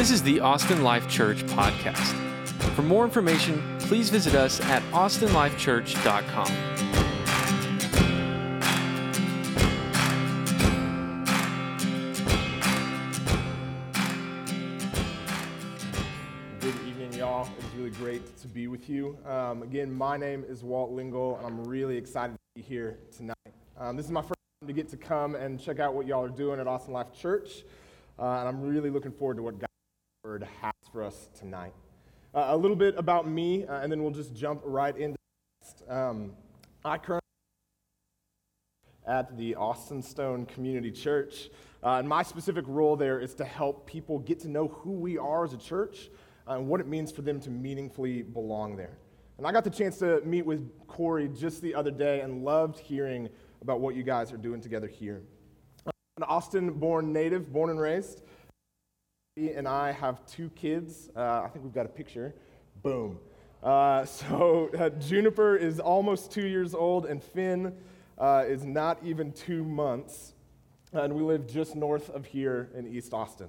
This is the Austin Life Church podcast. For more information, please visit us at austinlifechurch.com. Good evening, y'all. It's really great to be with you. Um, again, my name is Walt Lingle, and I'm really excited to be here tonight. Um, this is my first time to get to come and check out what y'all are doing at Austin Life Church, uh, and I'm really looking forward to what God's Word has for us tonight. Uh, a little bit about me, uh, and then we'll just jump right into. Um, I currently at the Austin Stone Community Church. Uh, and my specific role there is to help people get to know who we are as a church uh, and what it means for them to meaningfully belong there. And I got the chance to meet with Corey just the other day and loved hearing about what you guys are doing together here. I'm an Austin born native, born and raised. He and I have two kids. Uh, I think we've got a picture. Boom. Uh, so uh, Juniper is almost two years old, and Finn uh, is not even two months. And we live just north of here in East Austin.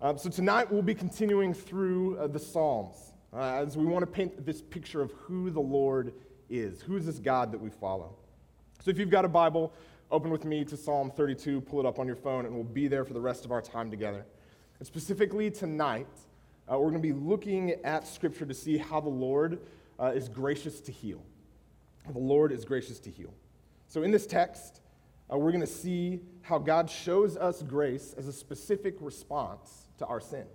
Um, so tonight we'll be continuing through uh, the Psalms uh, as we want to paint this picture of who the Lord is. Who is this God that we follow? So if you've got a Bible, open with me to Psalm 32, pull it up on your phone, and we'll be there for the rest of our time together. And specifically tonight, uh, we're going to be looking at Scripture to see how the Lord uh, is gracious to heal. The Lord is gracious to heal. So in this text, uh, we're going to see how God shows us grace as a specific response to our sin.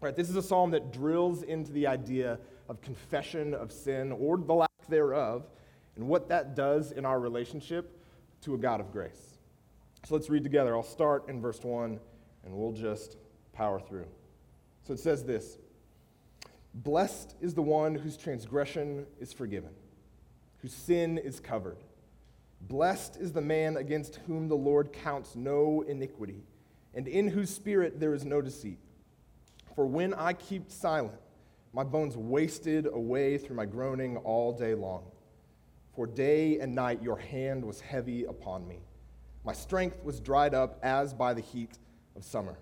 Right, this is a psalm that drills into the idea of confession of sin or the lack thereof and what that does in our relationship to a God of grace. So let's read together. I'll start in verse 1 and we'll just power through. So it says this Blessed is the one whose transgression is forgiven, whose sin is covered. Blessed is the man against whom the Lord counts no iniquity, and in whose spirit there is no deceit. For when I keep silent, my bones wasted away through my groaning all day long. For day and night your hand was heavy upon me. My strength was dried up as by the heat of summer.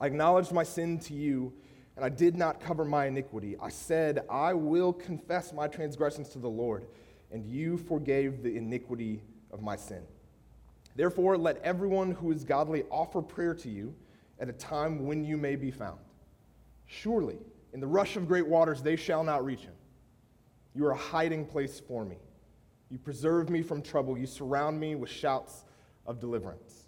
I acknowledged my sin to you, and I did not cover my iniquity. I said, I will confess my transgressions to the Lord and you forgave the iniquity of my sin. Therefore, let everyone who is godly offer prayer to you at a time when you may be found. Surely, in the rush of great waters, they shall not reach him. You are a hiding place for me. You preserve me from trouble. You surround me with shouts of deliverance.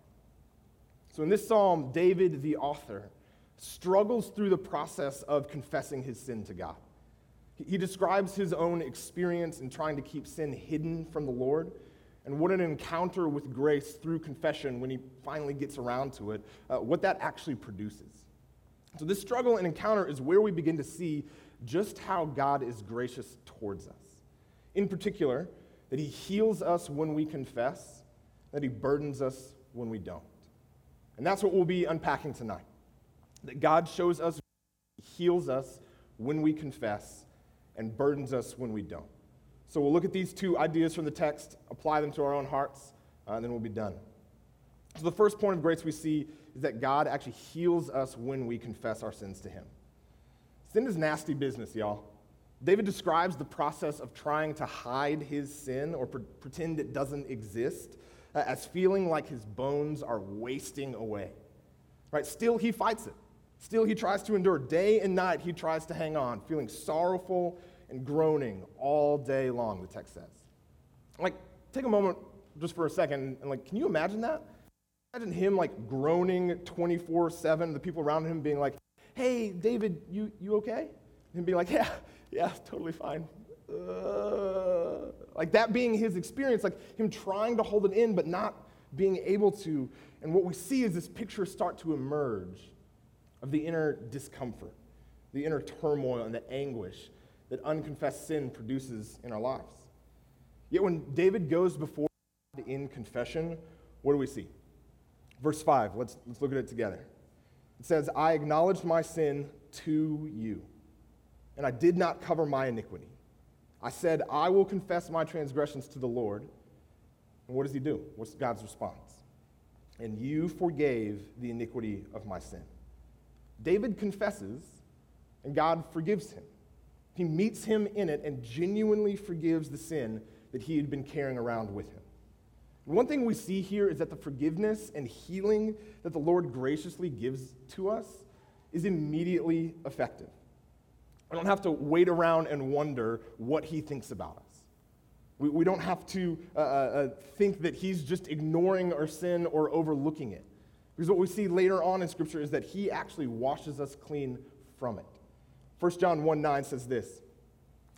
So, in this psalm, David, the author, struggles through the process of confessing his sin to God. He describes his own experience in trying to keep sin hidden from the Lord and what an encounter with grace through confession, when he finally gets around to it, uh, what that actually produces. So, this struggle and encounter is where we begin to see just how God is gracious towards us. In particular, that he heals us when we confess, that he burdens us when we don't. And that's what we'll be unpacking tonight. That God shows us, heals us when we confess, and burdens us when we don't. So we'll look at these two ideas from the text, apply them to our own hearts, uh, and then we'll be done. So the first point of grace we see is that God actually heals us when we confess our sins to Him. Sin is nasty business, y'all. David describes the process of trying to hide his sin or pre- pretend it doesn't exist as feeling like his bones are wasting away. Right? Still, he fights it. Still, he tries to endure. Day and night, he tries to hang on, feeling sorrowful and groaning all day long, the text says. Like, take a moment just for a second and, like, can you imagine that? Imagine him, like, groaning 24 7, the people around him being like, hey, David, you, you okay? And being like, yeah, yeah, totally fine. Uh, like that being his experience, like him trying to hold it in but not being able to. And what we see is this picture start to emerge of the inner discomfort, the inner turmoil, and the anguish that unconfessed sin produces in our lives. Yet when David goes before God in confession, what do we see? Verse 5, let's, let's look at it together. It says, I acknowledged my sin to you, and I did not cover my iniquity. I said, I will confess my transgressions to the Lord. And what does he do? What's God's response? And you forgave the iniquity of my sin. David confesses, and God forgives him. He meets him in it and genuinely forgives the sin that he had been carrying around with him. One thing we see here is that the forgiveness and healing that the Lord graciously gives to us is immediately effective. I don't have to wait around and wonder what he thinks about us. We, we don't have to uh, uh, uh, think that he's just ignoring our sin or overlooking it. Because what we see later on in Scripture is that he actually washes us clean from it. 1 John 1 9 says this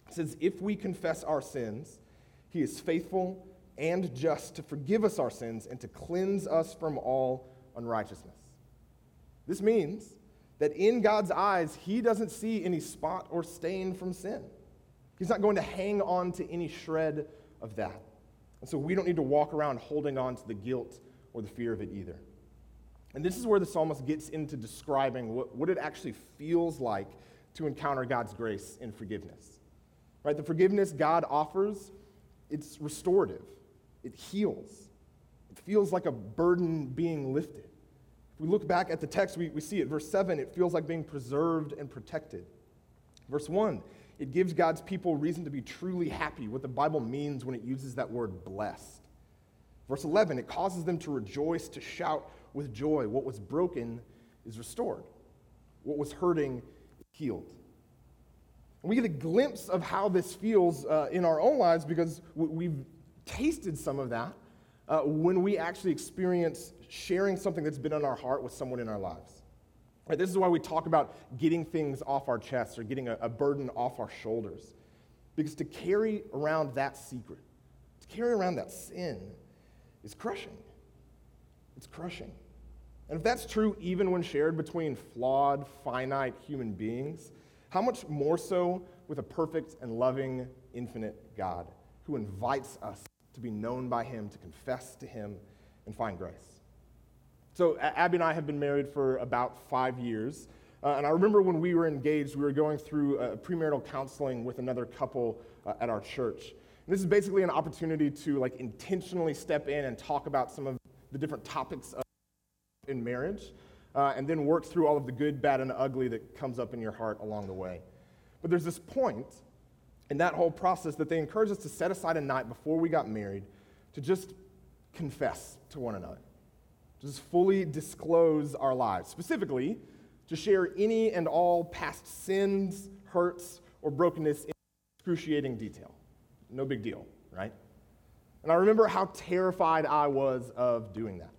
It says, If we confess our sins, he is faithful and just to forgive us our sins and to cleanse us from all unrighteousness. This means that in God's eyes, He doesn't see any spot or stain from sin. He's not going to hang on to any shred of that. And so we don't need to walk around holding on to the guilt or the fear of it either. And this is where the psalmist gets into describing what, what it actually feels like to encounter God's grace and forgiveness. Right? The forgiveness God offers, it's restorative. It heals. It feels like a burden being lifted. If we look back at the text, we, we see it. Verse 7, it feels like being preserved and protected. Verse 1, it gives God's people reason to be truly happy, what the Bible means when it uses that word blessed. Verse 11, it causes them to rejoice, to shout with joy. What was broken is restored, what was hurting is healed. And we get a glimpse of how this feels uh, in our own lives because we've tasted some of that uh, when we actually experience sharing something that's been on our heart with someone in our lives. Right, this is why we talk about getting things off our chests or getting a, a burden off our shoulders. Because to carry around that secret, to carry around that sin, is crushing. It's crushing. And if that's true even when shared between flawed, finite human beings, how much more so with a perfect and loving, infinite God who invites us to be known by Him, to confess to Him, and find grace. So, Abby and I have been married for about five years. Uh, and I remember when we were engaged, we were going through uh, premarital counseling with another couple uh, at our church. And this is basically an opportunity to like intentionally step in and talk about some of the different topics in marriage, uh, and then work through all of the good, bad, and ugly that comes up in your heart along the way. But there's this point in that whole process that they encourage us to set aside a night before we got married to just confess to one another, just fully disclose our lives, specifically to share any and all past sins, hurts, or brokenness in excruciating detail. No big deal, right? And I remember how terrified I was of doing that.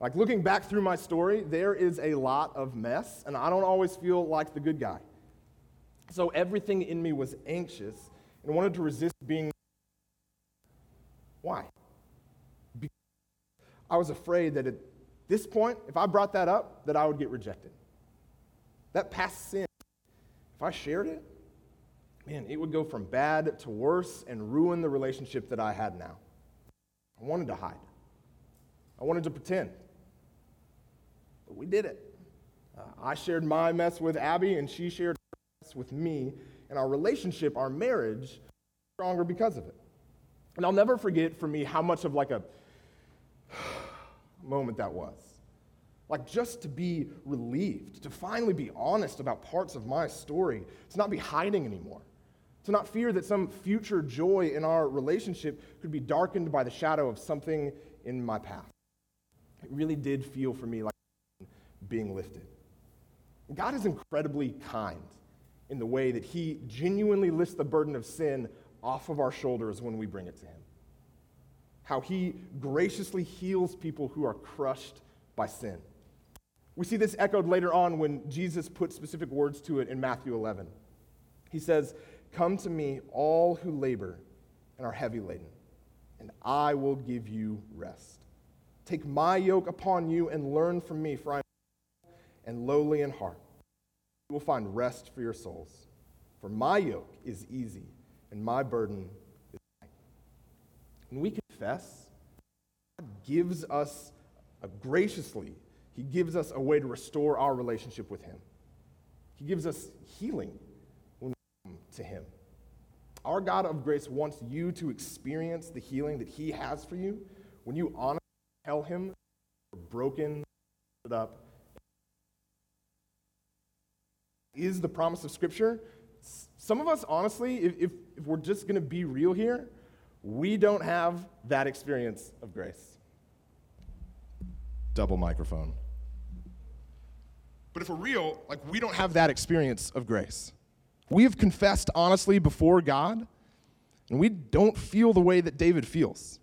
Like looking back through my story, there is a lot of mess, and I don't always feel like the good guy. So everything in me was anxious and wanted to resist being. Why? I was afraid that at this point, if I brought that up, that I would get rejected. That past sin, if I shared it, man, it would go from bad to worse and ruin the relationship that I had now. I wanted to hide. I wanted to pretend. But we did it. Uh, I shared my mess with Abby, and she shared her mess with me, and our relationship, our marriage, stronger because of it. And I'll never forget for me how much of like a moment that was. Like just to be relieved, to finally be honest about parts of my story, to not be hiding anymore, to not fear that some future joy in our relationship could be darkened by the shadow of something in my past. It really did feel for me like being lifted. God is incredibly kind in the way that He genuinely lifts the burden of sin off of our shoulders when we bring it to Him. How He graciously heals people who are crushed by sin. We see this echoed later on when Jesus put specific words to it in Matthew 11. He says, Come to me, all who labor and are heavy laden, and I will give you rest. Take my yoke upon you and learn from me, for I am and lowly in heart, you will find rest for your souls. For my yoke is easy and my burden is light. When we confess, God gives us graciously, He gives us a way to restore our relationship with Him. He gives us healing when we come to Him. Our God of grace wants you to experience the healing that He has for you when you honestly tell Him you're broken, up. Is the promise of Scripture. Some of us, honestly, if, if, if we're just going to be real here, we don't have that experience of grace. Double microphone. But if we're real, like we don't have that experience of grace. We have confessed honestly before God, and we don't feel the way that David feels.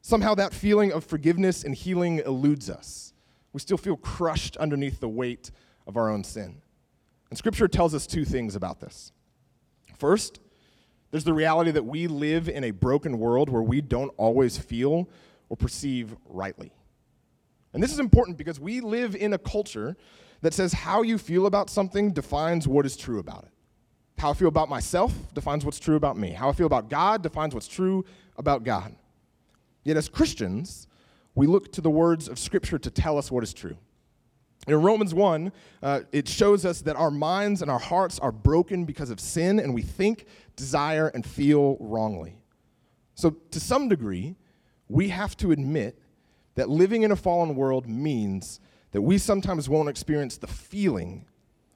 Somehow that feeling of forgiveness and healing eludes us. We still feel crushed underneath the weight of our own sin. And Scripture tells us two things about this. First, there's the reality that we live in a broken world where we don't always feel or perceive rightly. And this is important because we live in a culture that says how you feel about something defines what is true about it. How I feel about myself defines what's true about me. How I feel about God defines what's true about God. Yet as Christians, we look to the words of Scripture to tell us what is true. In Romans 1, uh, it shows us that our minds and our hearts are broken because of sin, and we think, desire, and feel wrongly. So, to some degree, we have to admit that living in a fallen world means that we sometimes won't experience the feeling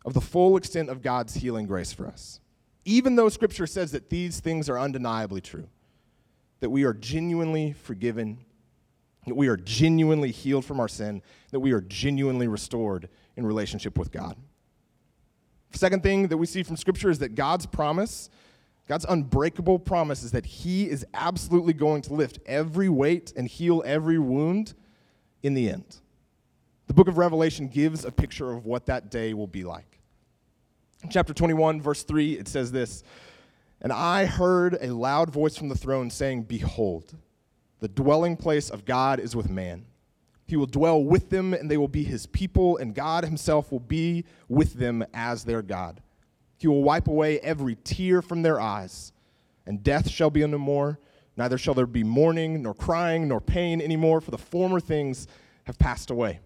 of the full extent of God's healing grace for us. Even though Scripture says that these things are undeniably true, that we are genuinely forgiven, that we are genuinely healed from our sin, that we are genuinely restored in relationship with God. Second thing that we see from Scripture is that God's promise, God's unbreakable promise, is that He is absolutely going to lift every weight and heal every wound in the end. The book of Revelation gives a picture of what that day will be like. In chapter 21, verse 3, it says this And I heard a loud voice from the throne saying, Behold, the dwelling place of God is with man. He will dwell with them, and they will be his people, and God himself will be with them as their God. He will wipe away every tear from their eyes, and death shall be no more. Neither shall there be mourning, nor crying, nor pain anymore, for the former things have passed away.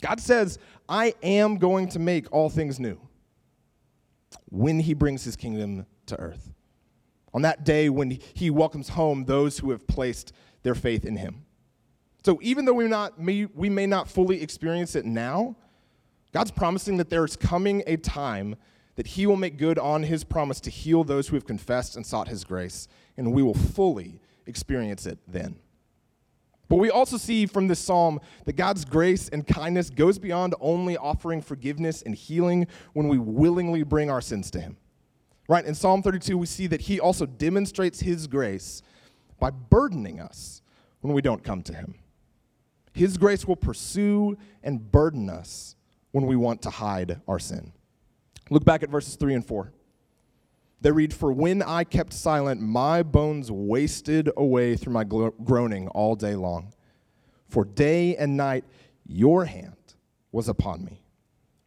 God says, I am going to make all things new when he brings his kingdom to earth. On that day when he welcomes home those who have placed their faith in him. So even though we, not, we may not fully experience it now, God's promising that there is coming a time that he will make good on his promise to heal those who have confessed and sought his grace, and we will fully experience it then. But we also see from this psalm that God's grace and kindness goes beyond only offering forgiveness and healing when we willingly bring our sins to Him. Right? In Psalm 32, we see that He also demonstrates His grace by burdening us when we don't come to Him. His grace will pursue and burden us when we want to hide our sin. Look back at verses 3 and 4. They read, For when I kept silent, my bones wasted away through my groaning all day long. For day and night your hand was upon me.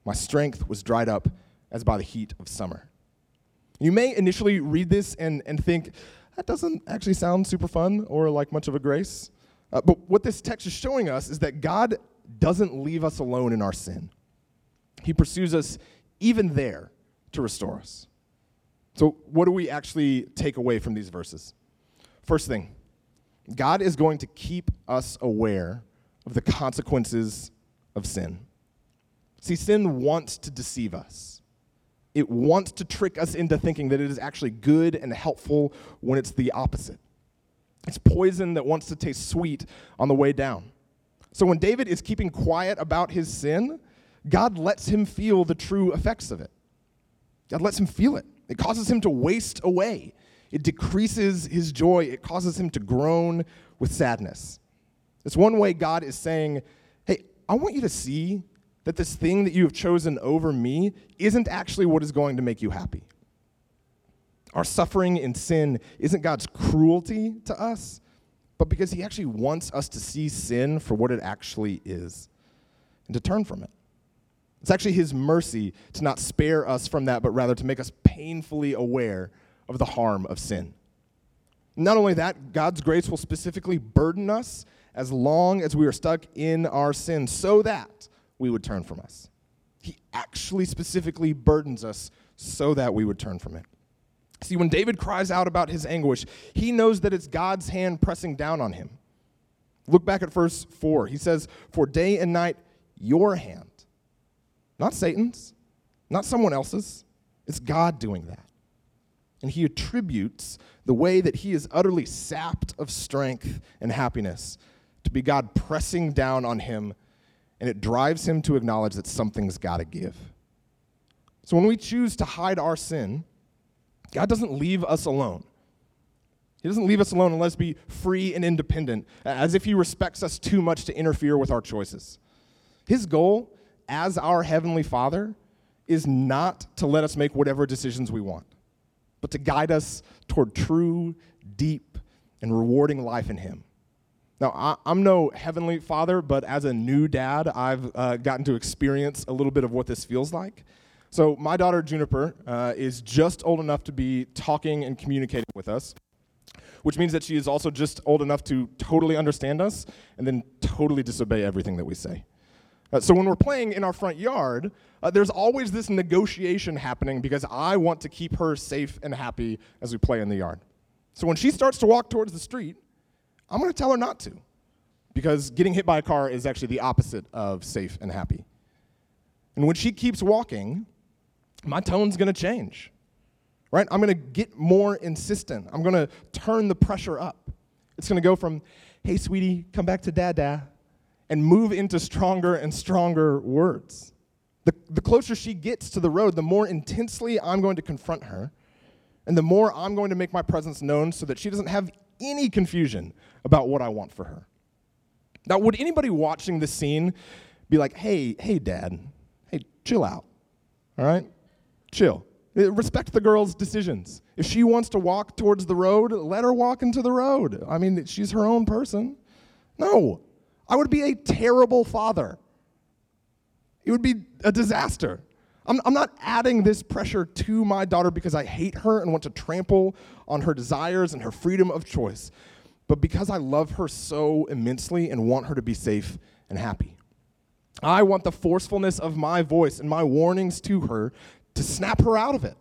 My strength was dried up as by the heat of summer. You may initially read this and, and think, that doesn't actually sound super fun or like much of a grace. Uh, but what this text is showing us is that God doesn't leave us alone in our sin. He pursues us even there to restore us. So, what do we actually take away from these verses? First thing, God is going to keep us aware of the consequences of sin. See, sin wants to deceive us. It wants to trick us into thinking that it is actually good and helpful when it's the opposite. It's poison that wants to taste sweet on the way down. So when David is keeping quiet about his sin, God lets him feel the true effects of it. God lets him feel it. It causes him to waste away. It decreases his joy. It causes him to groan with sadness. It's one way God is saying, Hey, I want you to see that this thing that you have chosen over me isn't actually what is going to make you happy. Our suffering in sin isn't God's cruelty to us, but because he actually wants us to see sin for what it actually is and to turn from it. It's actually His mercy to not spare us from that, but rather to make us painfully aware of the harm of sin. Not only that, God's grace will specifically burden us as long as we are stuck in our sin so that we would turn from us. He actually specifically burdens us so that we would turn from it. See, when David cries out about his anguish, he knows that it's God's hand pressing down on him. Look back at verse 4. He says, For day and night, your hand, not Satan's, not someone else's, it's God doing that. And he attributes the way that he is utterly sapped of strength and happiness to be God pressing down on him, and it drives him to acknowledge that something's got to give. So when we choose to hide our sin, God doesn't leave us alone. He doesn't leave us alone and let us be free and independent, as if He respects us too much to interfere with our choices. His goal as our Heavenly Father is not to let us make whatever decisions we want, but to guide us toward true, deep, and rewarding life in Him. Now, I, am no heavenly father, but as a new dad, I've uh, gotten to experience a little bit of what this feels like. So, my daughter Juniper uh, is just old enough to be talking and communicating with us, which means that she is also just old enough to totally understand us and then totally disobey everything that we say. Uh, so, when we're playing in our front yard, uh, there's always this negotiation happening because I want to keep her safe and happy as we play in the yard. So, when she starts to walk towards the street, I'm going to tell her not to because getting hit by a car is actually the opposite of safe and happy. And when she keeps walking, my tone's going to change. Right? I'm going to get more insistent. I'm going to turn the pressure up. It's going to go from, hey, sweetie, come back to dada, and move into stronger and stronger words. The, the closer she gets to the road, the more intensely I'm going to confront her, and the more I'm going to make my presence known so that she doesn't have any confusion about what I want for her. Now, would anybody watching this scene be like, hey, hey, dad, hey, chill out, all right? Chill. Uh, respect the girl's decisions. If she wants to walk towards the road, let her walk into the road. I mean, she's her own person. No, I would be a terrible father. It would be a disaster. I'm, I'm not adding this pressure to my daughter because I hate her and want to trample on her desires and her freedom of choice, but because I love her so immensely and want her to be safe and happy. I want the forcefulness of my voice and my warnings to her to snap her out of it,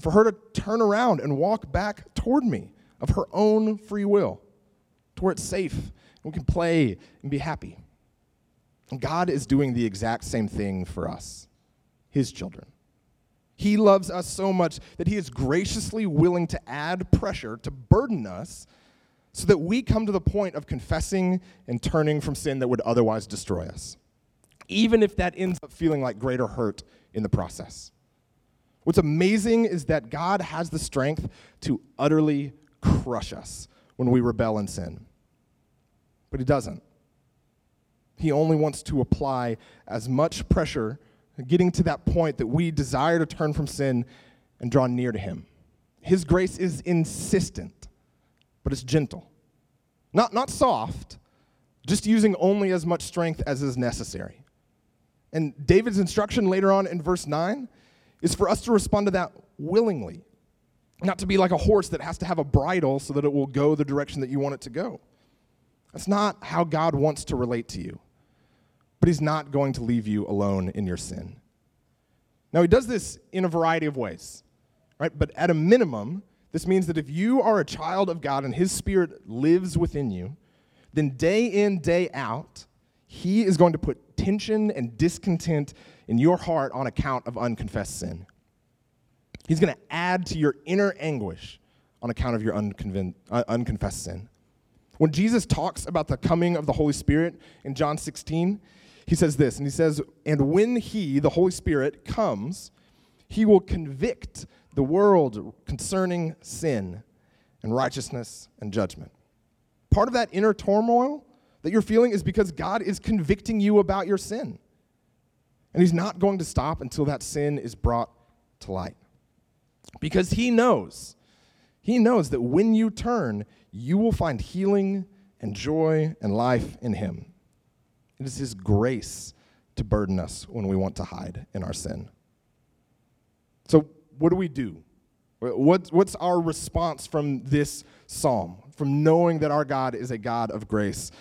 for her to turn around and walk back toward me of her own free will, to where it's safe and we can play and be happy. And God is doing the exact same thing for us his children. He loves us so much that he is graciously willing to add pressure to burden us so that we come to the point of confessing and turning from sin that would otherwise destroy us, even if that ends up feeling like greater hurt in the process. What's amazing is that God has the strength to utterly crush us when we rebel and sin. But He doesn't. He only wants to apply as much pressure getting to that point that we desire to turn from sin and draw near to Him. His grace is insistent, but it's gentle. Not, not soft, just using only as much strength as is necessary. And David's instruction later on in verse 9 is for us to respond to that willingly, not to be like a horse that has to have a bridle so that it will go the direction that you want it to go. That's not how God wants to relate to you but he's not going to leave you alone in your sin. Now, he does this in a variety of ways, right? But at a minimum, this means that if you are a child of God and his spirit lives within you, then day in, day out, he is going to put tension and discontent in your heart on account of unconfessed sin. He's going to add to your inner anguish on account of your uh, unconfessed sin. When Jesus talks about the coming of the Holy Spirit in John 16, he says this, and he says, And when he, the Holy Spirit, comes, he will convict the world concerning sin and righteousness and judgment. Part of that inner turmoil that you're feeling is because God is convicting you about your sin. And he's not going to stop until that sin is brought to light. Because he knows, he knows that when you turn, you will find healing and joy and life in him. It is His grace to burden us when we want to hide in our sin. So, what do we do? What, what's our response from this psalm, from knowing that our God is a God of grace?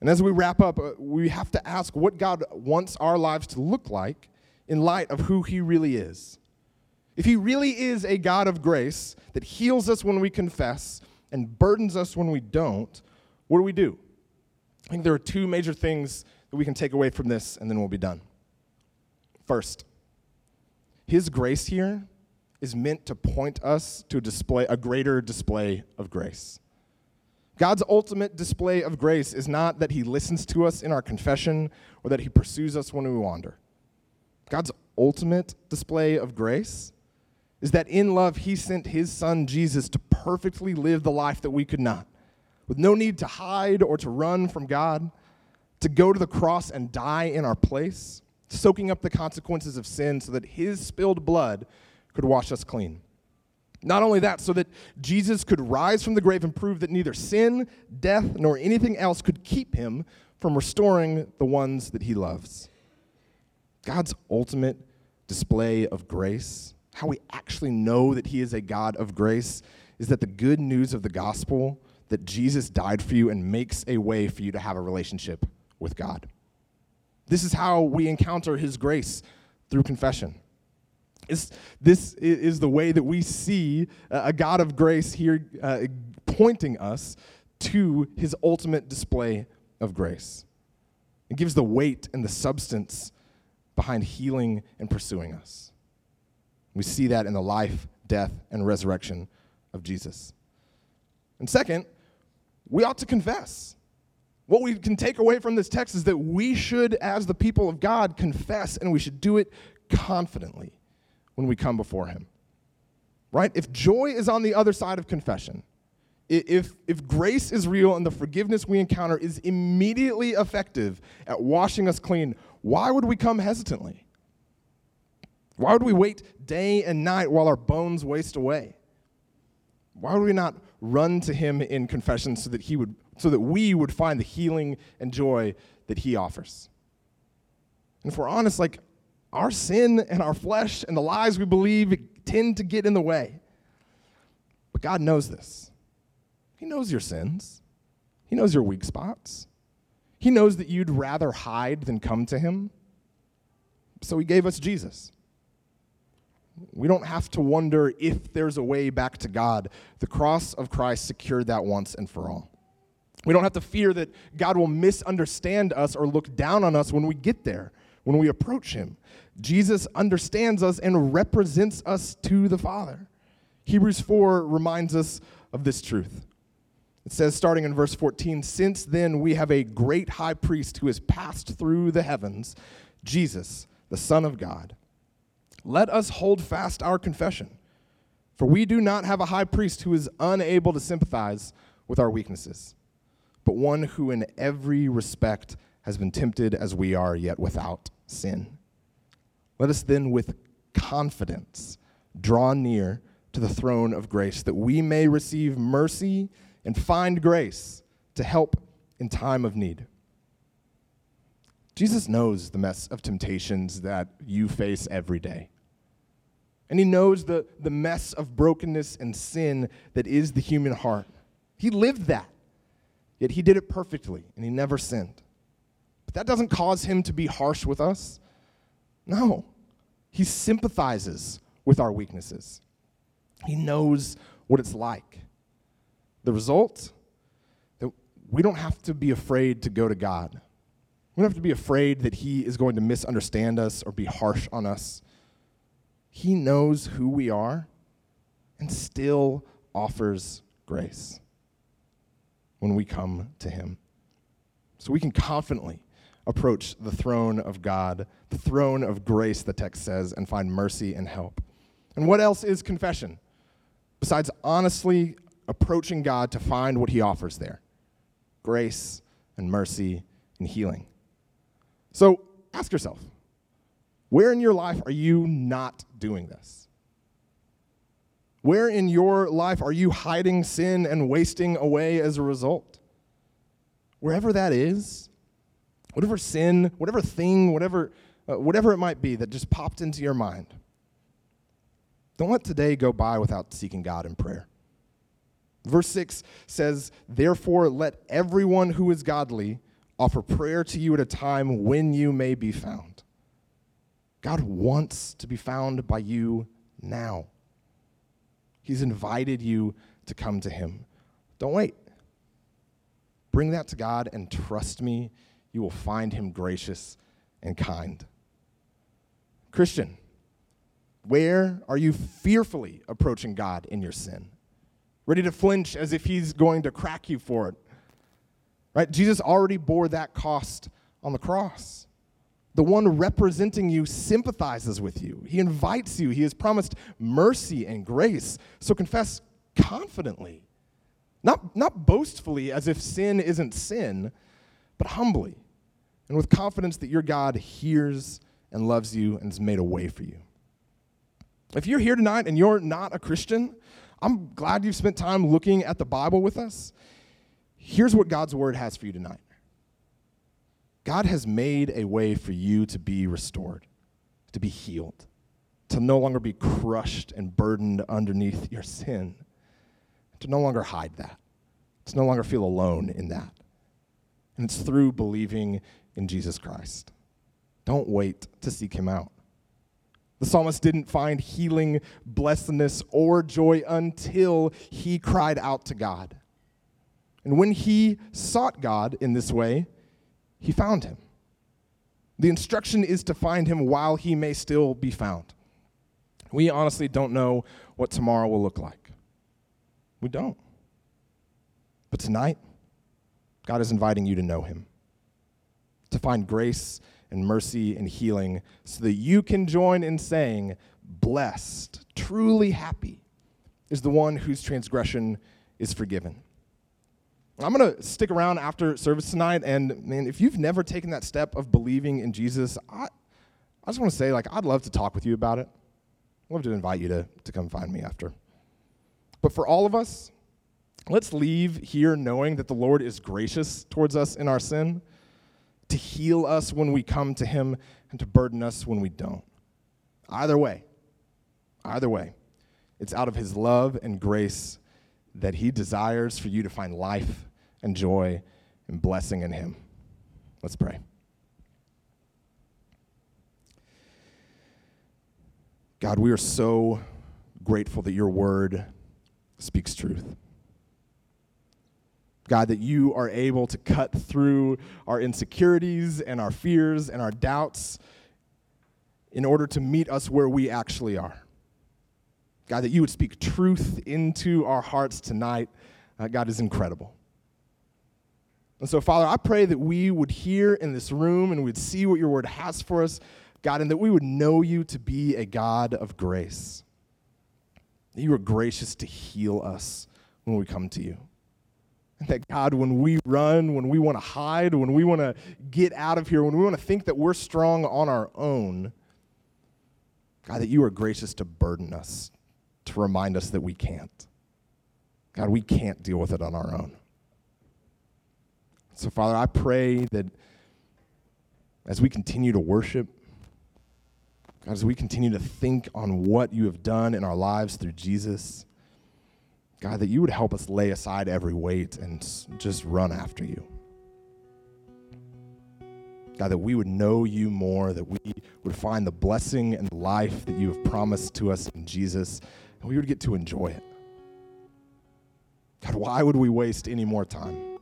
And as we wrap up, uh, we have to ask what God wants our lives to look like in light of who He really is. If He really is a God of grace that heals us when we confess and burdens us when we don't, what do we do? I think there are two major things that we can take away from this, and then we'll be done. First, His grace here is meant to point us to display, a greater display of grace. God's ultimate display of grace is not that he listens to us in our confession or that he pursues us when we wander. God's ultimate display of grace is that in love he sent his son Jesus to perfectly live the life that we could not, with no need to hide or to run from God, to go to the cross and die in our place, soaking up the consequences of sin so that his spilled blood could wash us clean. Not only that, so that Jesus could rise from the grave and prove that neither sin, death, nor anything else could keep him from restoring the ones that he loves. God's ultimate display of grace, how we actually know that he is a God of grace, is that the good news of the gospel that Jesus died for you and makes a way for you to have a relationship with God. This is how we encounter his grace through confession. It's, this is the way that we see a God of grace here uh, pointing us to his ultimate display of grace. It gives the weight and the substance behind healing and pursuing us. We see that in the life, death, and resurrection of Jesus. And second, we ought to confess. What we can take away from this text is that we should, as the people of God, confess, and we should do it confidently when we come before Him. Right? If joy is on the other side of confession, if, if grace is real and the forgiveness we encounter is immediately effective at washing us clean, why would we come hesitantly? Why would we wait day and night while our bones waste away? Why would we not run to him in confession so that he would so that we would find the healing and joy that he offers? And if we're honest, like our sin and our flesh and the lies we believe tend to get in the way. But God knows this. He knows your sins, He knows your weak spots. He knows that you'd rather hide than come to Him. So He gave us Jesus. We don't have to wonder if there's a way back to God. The cross of Christ secured that once and for all. We don't have to fear that God will misunderstand us or look down on us when we get there, when we approach Him. Jesus understands us and represents us to the Father. Hebrews 4 reminds us of this truth. It says, starting in verse 14, Since then we have a great high priest who has passed through the heavens, Jesus, the Son of God. Let us hold fast our confession, for we do not have a high priest who is unable to sympathize with our weaknesses, but one who in every respect has been tempted as we are, yet without sin. Let us then with confidence draw near to the throne of grace that we may receive mercy and find grace to help in time of need. Jesus knows the mess of temptations that you face every day. And he knows the, the mess of brokenness and sin that is the human heart. He lived that, yet he did it perfectly, and he never sinned. But that doesn't cause him to be harsh with us. No, he sympathizes with our weaknesses. He knows what it's like. The result? That we don't have to be afraid to go to God. We don't have to be afraid that He is going to misunderstand us or be harsh on us. He knows who we are and still offers grace when we come to Him. So we can confidently approach the throne of God, the throne of grace, the text says, and find mercy and help. And what else is confession? Besides honestly approaching God to find what He offers there grace and mercy and healing. So ask yourself where in your life are you not doing this? Where in your life are you hiding sin and wasting away as a result? Wherever that is, Whatever sin, whatever thing, whatever, uh, whatever it might be that just popped into your mind, don't let today go by without seeking God in prayer. Verse 6 says, Therefore, let everyone who is godly offer prayer to you at a time when you may be found. God wants to be found by you now. He's invited you to come to Him. Don't wait. Bring that to God and trust me, you will find Him gracious and kind. Christian, where are you fearfully approaching God in your sin? Ready to flinch as if He's going to crack you for it. Right? Jesus already bore that cost on the cross. The one representing you sympathizes with you. He invites you. He has promised mercy and grace. So confess confidently. Not, not boastfully as if sin isn't sin, but humbly and with confidence that your God hears and loves you and has made a way for you. If you're here tonight and you're not a Christian, I'm glad you've spent time looking at the Bible with us. Here's what God's word has for you tonight God has made a way for you to be restored, to be healed, to no longer be crushed and burdened underneath your sin, to no longer hide that, to no longer feel alone in that. And it's through believing in Jesus Christ. Don't wait to seek him out. The psalmist didn't find healing, blessedness, or joy until he cried out to God. And when he sought God in this way, he found him. The instruction is to find him while he may still be found. We honestly don't know what tomorrow will look like. We don't. But tonight, God is inviting you to know him, to find grace and mercy and healing so that you can join in saying, Blessed, truly happy is the one whose transgression is forgiven. I'm going to stick around after service tonight. And man, if you've never taken that step of believing in Jesus, I, I just want to say, like, I'd love to talk with you about it. I'd love to invite you to, to come find me after. But for all of us, let's leave here knowing that the Lord is gracious towards us in our sin, to heal us when we come to Him, and to burden us when we don't. Either way, either way, it's out of His love and grace that He desires for you to find life and joy and blessing in Him. Let's pray. God, we are so grateful that your word speaks truth. God, that you are able to cut through our insecurities and our fears and our doubts in order to meet us where we actually are. God, that you would speak truth into our hearts tonight, uh, God, is incredible. And so, Father, I pray that we would hear in this room and we'd see what your word has for us, God, and that we would know you to be a God of grace. That you are gracious to heal us when we come to you. And that, God, when we run, when we want to hide, when we want to get out of here, when we want to think that we're strong on our own, God, that you are gracious to burden us, to remind us that we can't. God, we can't deal with it on our own. So, Father, I pray that as we continue to worship, God, as we continue to think on what you have done in our lives through Jesus, God, that you would help us lay aside every weight and just run after you. God, that we would know you more, that we would find the blessing and life that you have promised to us in Jesus, and we would get to enjoy it. God, why would we waste any more time?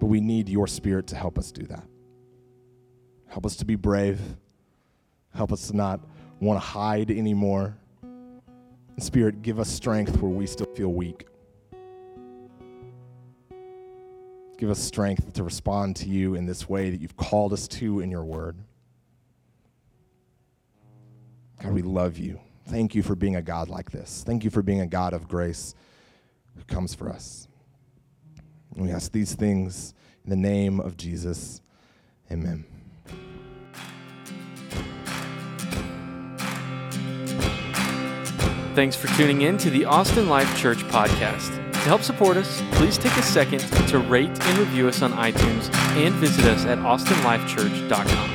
But we need your spirit to help us do that. Help us to be brave. Help us to not want to hide anymore. Spirit, give us strength where we still feel weak. Give us strength to respond to you in this way that you've called us to in your word. God, we love you. Thank you for being a God like this. Thank you for being a God of grace who comes for us. And we ask these things in the name of Jesus. Amen. Thanks for tuning in to the Austin Life Church podcast. To help support us, please take a second to rate and review us on iTunes and visit us at austinlifechurch.com.